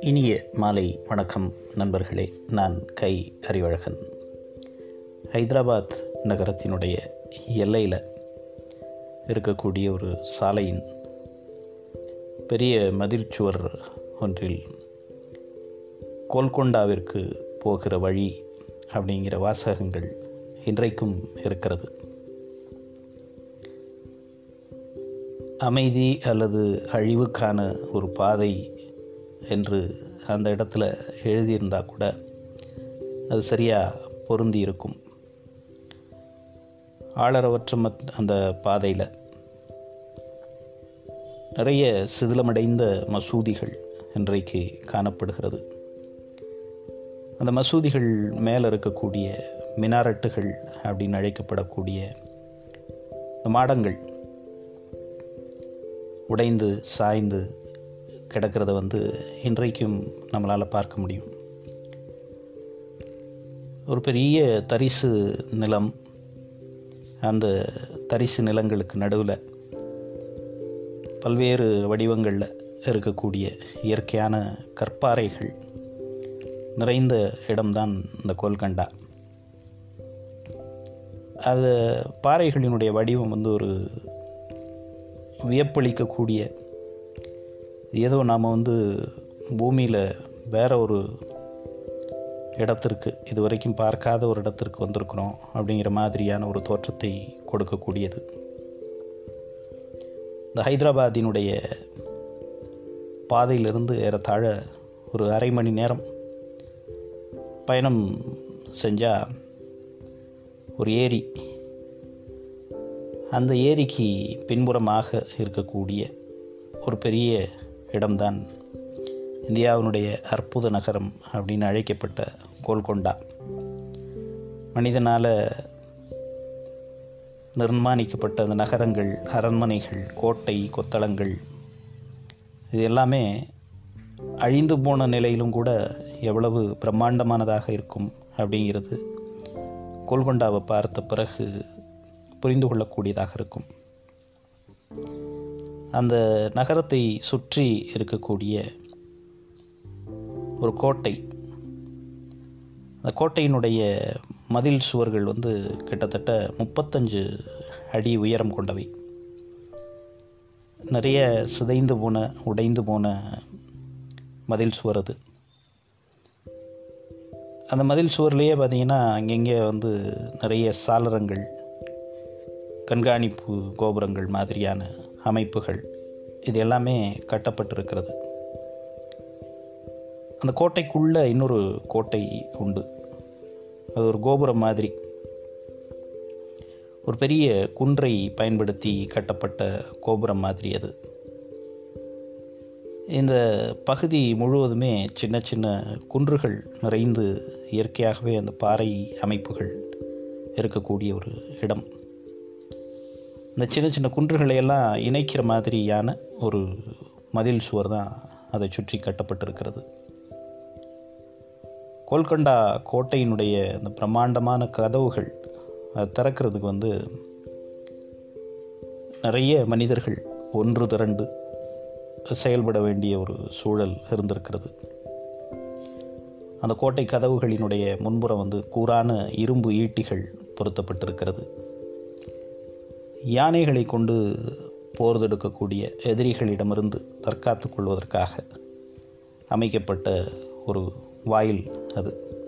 இனிய மாலை வணக்கம் நண்பர்களே நான் கை அறிவழகன் ஹைதராபாத் நகரத்தினுடைய எல்லையில் இருக்கக்கூடிய ஒரு சாலையின் பெரிய மதிர்ச்சுவர் ஒன்றில் கோல்கொண்டாவிற்கு போகிற வழி அப்படிங்கிற வாசகங்கள் இன்றைக்கும் இருக்கிறது. அமைதி அல்லது அழிவுக்கான ஒரு பாதை என்று அந்த இடத்துல எழுதியிருந்தால் கூட அது சரியாக பொருந்தி இருக்கும் ஆளரவற்ற அந்த பாதையில் நிறைய சிதிலமடைந்த மசூதிகள் இன்றைக்கு காணப்படுகிறது. அந்த மசூதிகள் மேலே இருக்கக்கூடிய மினாரட்டுகள் அப்படின்னு அழைக்கப்படக்கூடிய மாடங்கள் உடைந்து சாய்ந்து கிடக்கிறத வந்து இன்றைக்கும் நம்மளால் பார்க்க முடியும். ஒரு பெரிய தரிசு நிலம் அந்த தரிசு நிலங்களுக்கு நடுவில் பல்வேறு வடிவங்களில் இருக்கக்கூடிய இயற்கையான கற்பாறைகள் நிறைந்த இடம்தான் இந்த கோல்கண்டா. அது பாறைகளினுடைய வடிவம் வந்து ஒரு வியப்பளிக்கக்கூடிய ஏதோ நாம் வந்து பூமியில் வேற ஒரு இடத்திற்கு இது வரைக்கும் பார்க்காத ஒரு இடத்திற்கு வந்திருக்கிறோம் அப்படிங்கிற மாதிரியான ஒரு தோற்றத்தை கொடுக்கக்கூடியது. இந்த ஹைதராபாத்தினுடைய பாதையிலிருந்து ஏறத்தாழ ஒரு அரை மணி நேரம் பயணம் செஞ்சால் ஒரு ஏரி அந்த ஏரிக்கு பின்புறமாக இருக்கக்கூடிய ஒரு பெரிய இடம்தான் இந்தியாவினுடைய அற்புத நகரம் அப்படின்னு அழைக்கப்பட்ட கோல்கொண்டா. மனிதனால் நிர்மாணிக்கப்பட்ட அந்த நகரங்கள் அரண்மனைகள் கோட்டை கொத்தளங்கள் இது எல்லாமே அழிந்து போன நிலையிலும் கூட எவ்வளவு பிரம்மாண்டமானதாக இருக்கும் அப்படிங்கிறது கோல்கொண்டாவை பார்த்த பிறகு புரிந்து கொள்ளக்கூடியதாக இருக்கும் அந்த நகரத்தை சுற்றி இருக்கக்கூடிய ஒரு கோட்டை. அந்த கோட்டையினுடைய மதில் சுவர்கள் வந்து கிட்டத்தட்ட முப்பத்தஞ்சு அடி உயரம் கொண்டவை. நிறைய சிதைந்து போன உடைந்து போன மதில் சுவர் அது. அந்த மதில் சுவர்லேயே பார்த்திங்கன்னா அங்கங்கே வந்து நிறைய சாளரங்கள் கண்காணிப்பு கோபுரங்கள் மாதிரியான அமைப்புகள் இது எல்லாமே கட்டப்பட்டிருக்கிறது. அந்த கோட்டைக்குள்ளே இன்னொரு கோட்டை உண்டு. அது ஒரு கோபுரம் மாதிரி. ஒரு பெரிய குன்றை பயன்படுத்தி கட்டப்பட்ட கோபுரம் மாதிரி அது. இந்த பகுதி முழுவதுமே சின்ன சின்ன குன்றுகள் நிறைந்து இயற்கையாகவே அந்த பாறை அமைப்புகள் இருக்கக்கூடிய ஒரு இடம். இந்த சின்ன சின்ன குன்றுகளை எல்லாம் இணைக்கிற மாதிரியான ஒரு மதில் சுவர் தான் அதை சுற்றி கட்டப்பட்டிருக்கிறது. கோல்கண்டா கோட்டையினுடைய இந்த பிரம்மாண்டமான கதவுகள் அதை திறக்கிறதுக்கு வந்து நிறைய மனிதர்கள் ஒன்று திரண்டு செயல்பட வேண்டிய ஒரு சூழல் இருந்திருக்கிறது. அந்த கோட்டை கதவுகளினுடைய முன்புறம் வந்து கூரான இரும்பு ஈட்டிகள் பொருத்தப்பட்டிருக்கிறது. யானைகளை கொண்டு போர் தொடுக்கக்கூடிய எதிரிகளிடமிருந்து தற்காத்து கொள்வதற்காக அமைக்கப்பட்ட ஒரு வாயில் அது.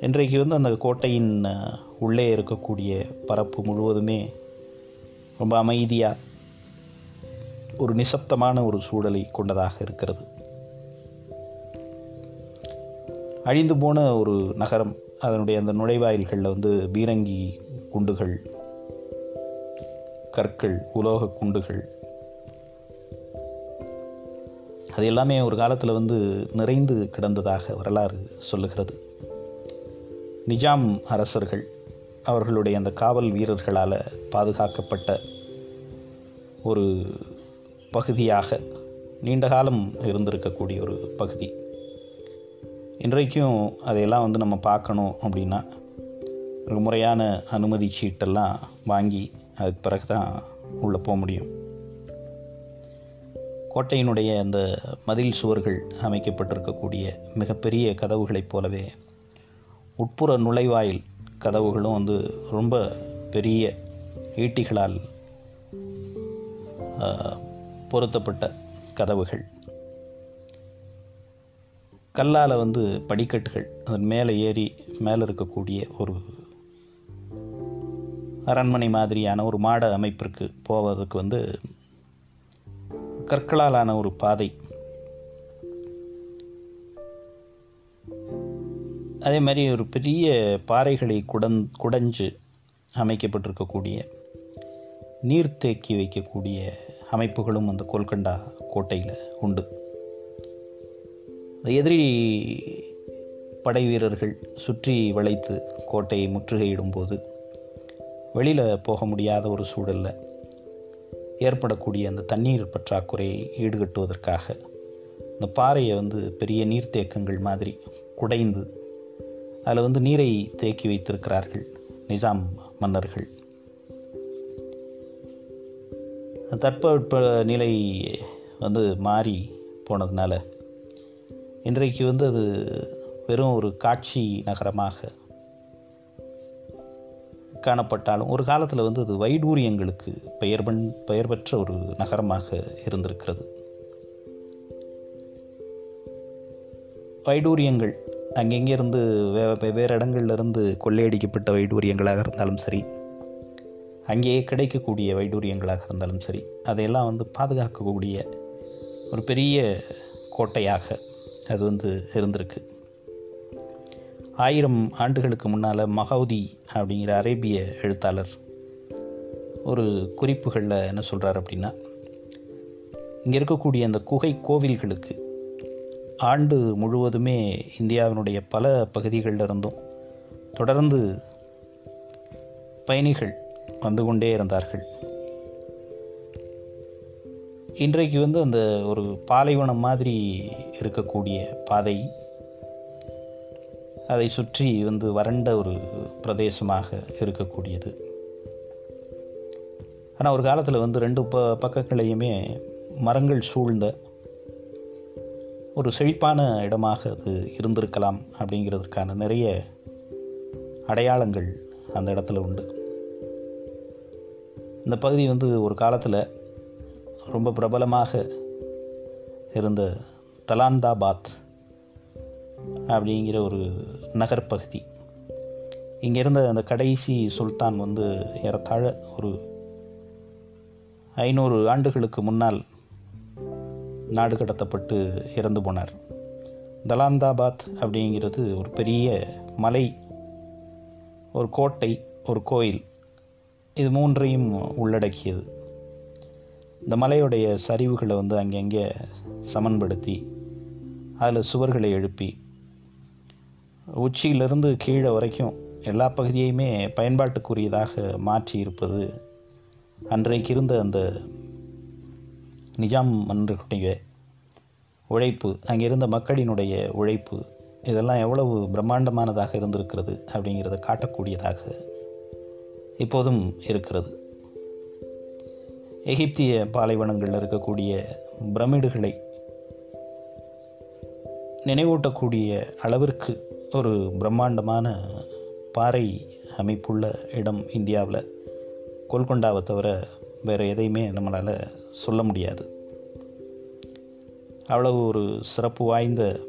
இன்றைக்கு வந்து அந்த கோட்டையின் உள்ளே இருக்கக்கூடிய பரப்பு முழுவதுமே ரொம்ப அமைதியாக ஒரு நிசப்தமான ஒரு சூழலை கொண்டதாக இருக்கிறது. அழிந்து போன ஒரு நகரம் அதனுடைய அந்த நுழைவாயில்களில் வந்து பீரங்கி குண்டுகள் கற்கள் உலோக குண்டுகள். அது எல்லாமே ஒரு காலத்தில் வந்து நிறைந்து கிடந்ததாக வரலாறு சொல்லுகிறது. நிஜாம் அரசர்கள் அவர்களுடைய அந்த காவல் வீரர்களால் பாதுகாக்கப்பட்ட ஒரு பகுதியாக நீண்ட காலம் இருந்திருக்கக்கூடிய ஒரு பகுதி. இன்றைக்கும் அதையெல்லாம் வந்து நம்ம பார்க்கணும் அப்படின்னா ஒரு முறையான அனுமதி சீட்டெல்லாம் வாங்கி அதுக்கு பிறகு தான் உள்ளே போக முடியும். கோட்டையினுடைய அந்த மதில் சுவர்கள் அமைக்கப்பட்டிருக்கக்கூடிய மிகப்பெரிய கதவுகளைப் போலவே உட்புற நுழைவாயில் கதவுகளும் வந்து ரொம்ப பெரிய ஈட்டிகளால் பொருத்தப்பட்ட கதவுகள். கல்லால் வந்து படிக்கட்டுகள் அதன் மேலே ஏறி மேலே இருக்கக்கூடிய ஒரு அரண்மனை மாதிரியான ஒரு மாட அமைப்பிற்கு போவதற்கு வந்து கற்களாலான ஒரு பாதை. அதே மாதிரி ஒரு பெரிய பாறைகளை குடன் குடைஞ்சு அமைக்கப்பட்டிருக்கக்கூடிய நீர் தேக்கி வைக்கக்கூடிய அமைப்புகளும் அந்த கோல்கண்டா கோட்டையில் உண்டு. எதிரி படை வீரர்கள் சுற்றி வளைத்து கோட்டையை முற்றுகையிடும்போது வெளியில் போக முடியாத ஒரு சூழலில் ஏற்படக்கூடிய அந்த தண்ணீர் பற்றாக்குறையை ஈடுகட்டுவதற்காக இந்த பாறையை வந்து பெரிய நீர்த்தேக்கங்கள் மாதிரி குடைந்து அதில் வந்து நீரை தேக்கி வைத்திருக்கிறார்கள் நிஜாம் மன்னர்கள். தட்பவெட்ப நிலை வந்து மாறி போனதுனால இன்றைக்கு வந்து அது வெறும் ஒரு காட்சி நகரமாக காணப்பட்டாலும் ஒரு காலத்தில் வந்து அது வைடூரியங்களுக்கு பெயர் பண் பெயர் பெற்ற ஒரு நகரமாக இருந்திருக்கிறது. வைடூரியங்கள் அங்கெங்கே இருந்து வே வெவ்வேறு இடங்கள்லேருந்து கொள்ளையடிக்கப்பட்ட வைடூரியங்களாக இருந்தாலும் சரி அங்கேயே கிடைக்கக்கூடிய வைடூரியங்களாக இருந்தாலும் சரி அதையெல்லாம் வந்து பாதுகாக்கக்கூடிய ஒரு பெரிய கோட்டையாக அது வந்து இருந்திருக்கு. ஆயிரம் ஆண்டுகளுக்கு முன்னால் மகவுதி அப்படிங்கிற அரேபிய எழுத்தாளர் ஒரு குறிப்புகளில் என்ன சொல்கிறார் அப்படின்னா இங்கே இருக்கக்கூடிய அந்த குகை கோவில்களுக்கு ஆண்டு முழுவதுமே இந்தியாவினுடைய பல பகுதிகளில் இருந்தும் தொடர்ந்து பயணிகள் வந்து கொண்டே இருந்தார்கள். இன்றைக்கு வந்து அந்த ஒரு பாலைவனம் மாதிரி இருக்கக்கூடிய பாதை அதை சுற்றி வந்து வறண்ட ஒரு பிரதேசமாக இருக்கக்கூடியது. ஆனால் ஒரு காலத்தில் வந்து ரெண்டு ப பக்கங்களையுமே மரங்கள் சூழ்ந்த ஒரு செழிப்பான இடமாக அது இருந்திருக்கலாம் அப்படிங்கிறதுக்கான நிறைய அடையாளங்கள் அந்த இடத்துல உண்டு. இந்த பகுதி வந்து ஒரு காலத்தில் ரொம்ப பிரபலமாக இருந்த தலாந்தாபாத் அப்படிங்கிற ஒரு நகர்ப்பகுதி. இங்கே இருந்த அந்த கடைசி சுல்தான் வந்து ஏறத்தாழ ஒரு ஐநூறு ஆண்டுகளுக்கு முன்னால் நாடு கடத்தப்பட்டு இறந்து போனார். தலாந்தாபாத் அப்படிங்கிறது ஒரு பெரிய மலை ஒரு கோட்டை ஒரு கோயில். இது மூன்றையும் உள்ளடக்கியது. இந்த மலையுடைய சரிவுகளை வந்து அங்கங்கே சமன்படுத்தி அதில் சுவர்களை எழுப்பி உச்சியிலிருந்து கீழே வரைக்கும் எல்லா பகுதியுமே பயன்பாட்டுக்குரியதாக மாற்றி இருப்பது அன்றைக்கு இருந்த அந்த நிஜாம் மன்னர்களுடைய உழைப்பு அங்கே இருந்த மக்களினுடைய உழைப்பு இதெல்லாம் எவ்வளவு பிரம்மாண்டமானதாக இருந்திருக்கிறது அப்படிங்கிறத காட்டக்கூடியதாக இப்போதும் இருக்கிறது. எகிப்திய பாலைவனங்களில் இருக்கக்கூடிய பிரமிடுகளை நினைவூட்டக்கூடிய அளவிற்கு ஒரு பிரம்மாண்டமான பாறை அமைப்புள்ள இடம் இந்தியாவில். கோல்கொண்டாவை தவிர வேறு எதையுமே நம்மளால் சொல்ல முடியாது. அவ்வளவு ஒரு சிறப்பு வாய்ந்த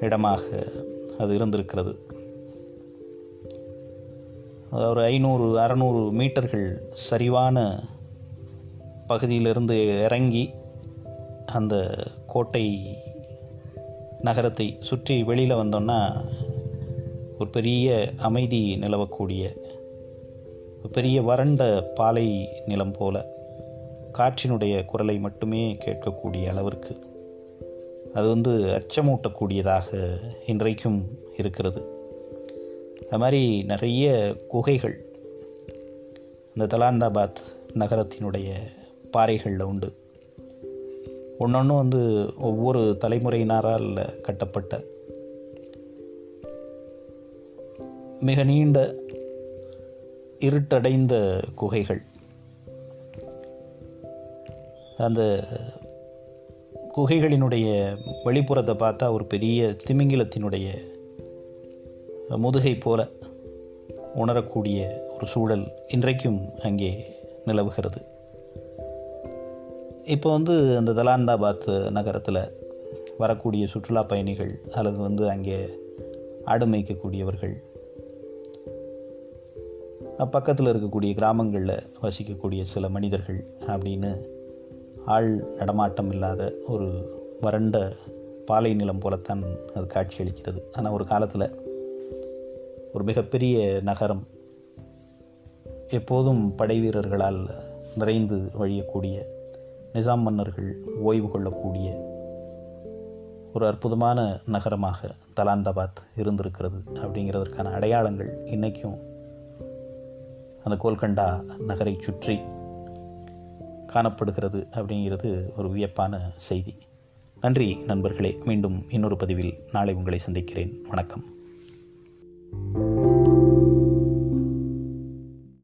இடமாக அது இருந்திருக்கிறது. ஒரு ஐநூறு அறநூறு மீட்டர்கள் சரிவான பகுதியிலிருந்து இறங்கி அந்த கோட்டை நகரத்தை சுற்றி வெளியில் வந்தோன்னா ஒரு பெரிய அமைதி நிலவக்கூடிய பெரிய வறண்ட பாலை நிலம் போல காற்றினுடைய குரலை மட்டுமே கேட்கக்கூடிய அளவிற்கு அது வந்து அச்சமூட்டக்கூடியதாக இன்றைக்கும் இருக்கிறது. அது மாதிரி நிறைய குகைகள் இந்த தலாந்தாபாத் நகரத்தினுடைய பாறைகளில் உண்டு. ஒன்றொன்றும் வந்து ஒவ்வொரு தலைமுறையினரால் கட்டப்பட்ட மிக நீண்ட இருட்டடைந்த குகைகள். அந்த குகைகளினுடைய வெளிப்புறத்தை பார்த்தா ஒரு பெரிய திமிங்கிலத்தினுடைய முதுகை போல உணரக்கூடிய ஒரு சூழல் இன்றைக்கும் அங்கே நிலவுகிறது. இப்போ வந்து அந்த தலாந்தாபாத் நகரத்தில் வரக்கூடிய சுற்றுலா பயணிகள் அல்லது வந்து அங்கே ஆடு மேய்க்கக்கூடியவர்கள் பக்கத்தில் இருக்கக்கூடிய கிராமங்களில் வசிக்கக்கூடிய சில மனிதர்கள் அப்படின்னு ஆள் நடமாட்டம் இல்லாத ஒரு வறண்ட பாலை நிலம் போலத்தான் அது காட்சியளிக்கிறது. ஆனால் ஒரு காலத்தில் ஒரு மிகப்பெரிய நகரம் எப்போதும் படை வீரர்களால் நிறைந்து வழியக்கூடிய நிசாம் மன்னர்கள் ஓய்வு கொள்ளக்கூடிய ஒரு அற்புதமான நகரமாக தலாந்தாபாத் இருந்திருக்கிறது அப்படிங்கிறதற்கான அடையாளங்கள் இன்றைக்கும் அந்த கோல்கண்டா நகரை சுற்றி காணப்படுகிறது அப்படிங்கிறது ஒரு வியப்பான செய்தி. நன்றி நண்பர்களே. மீண்டும் இன்னொரு பதிவில் நாளை உங்களை சந்திக்கிறேன். வணக்கம்.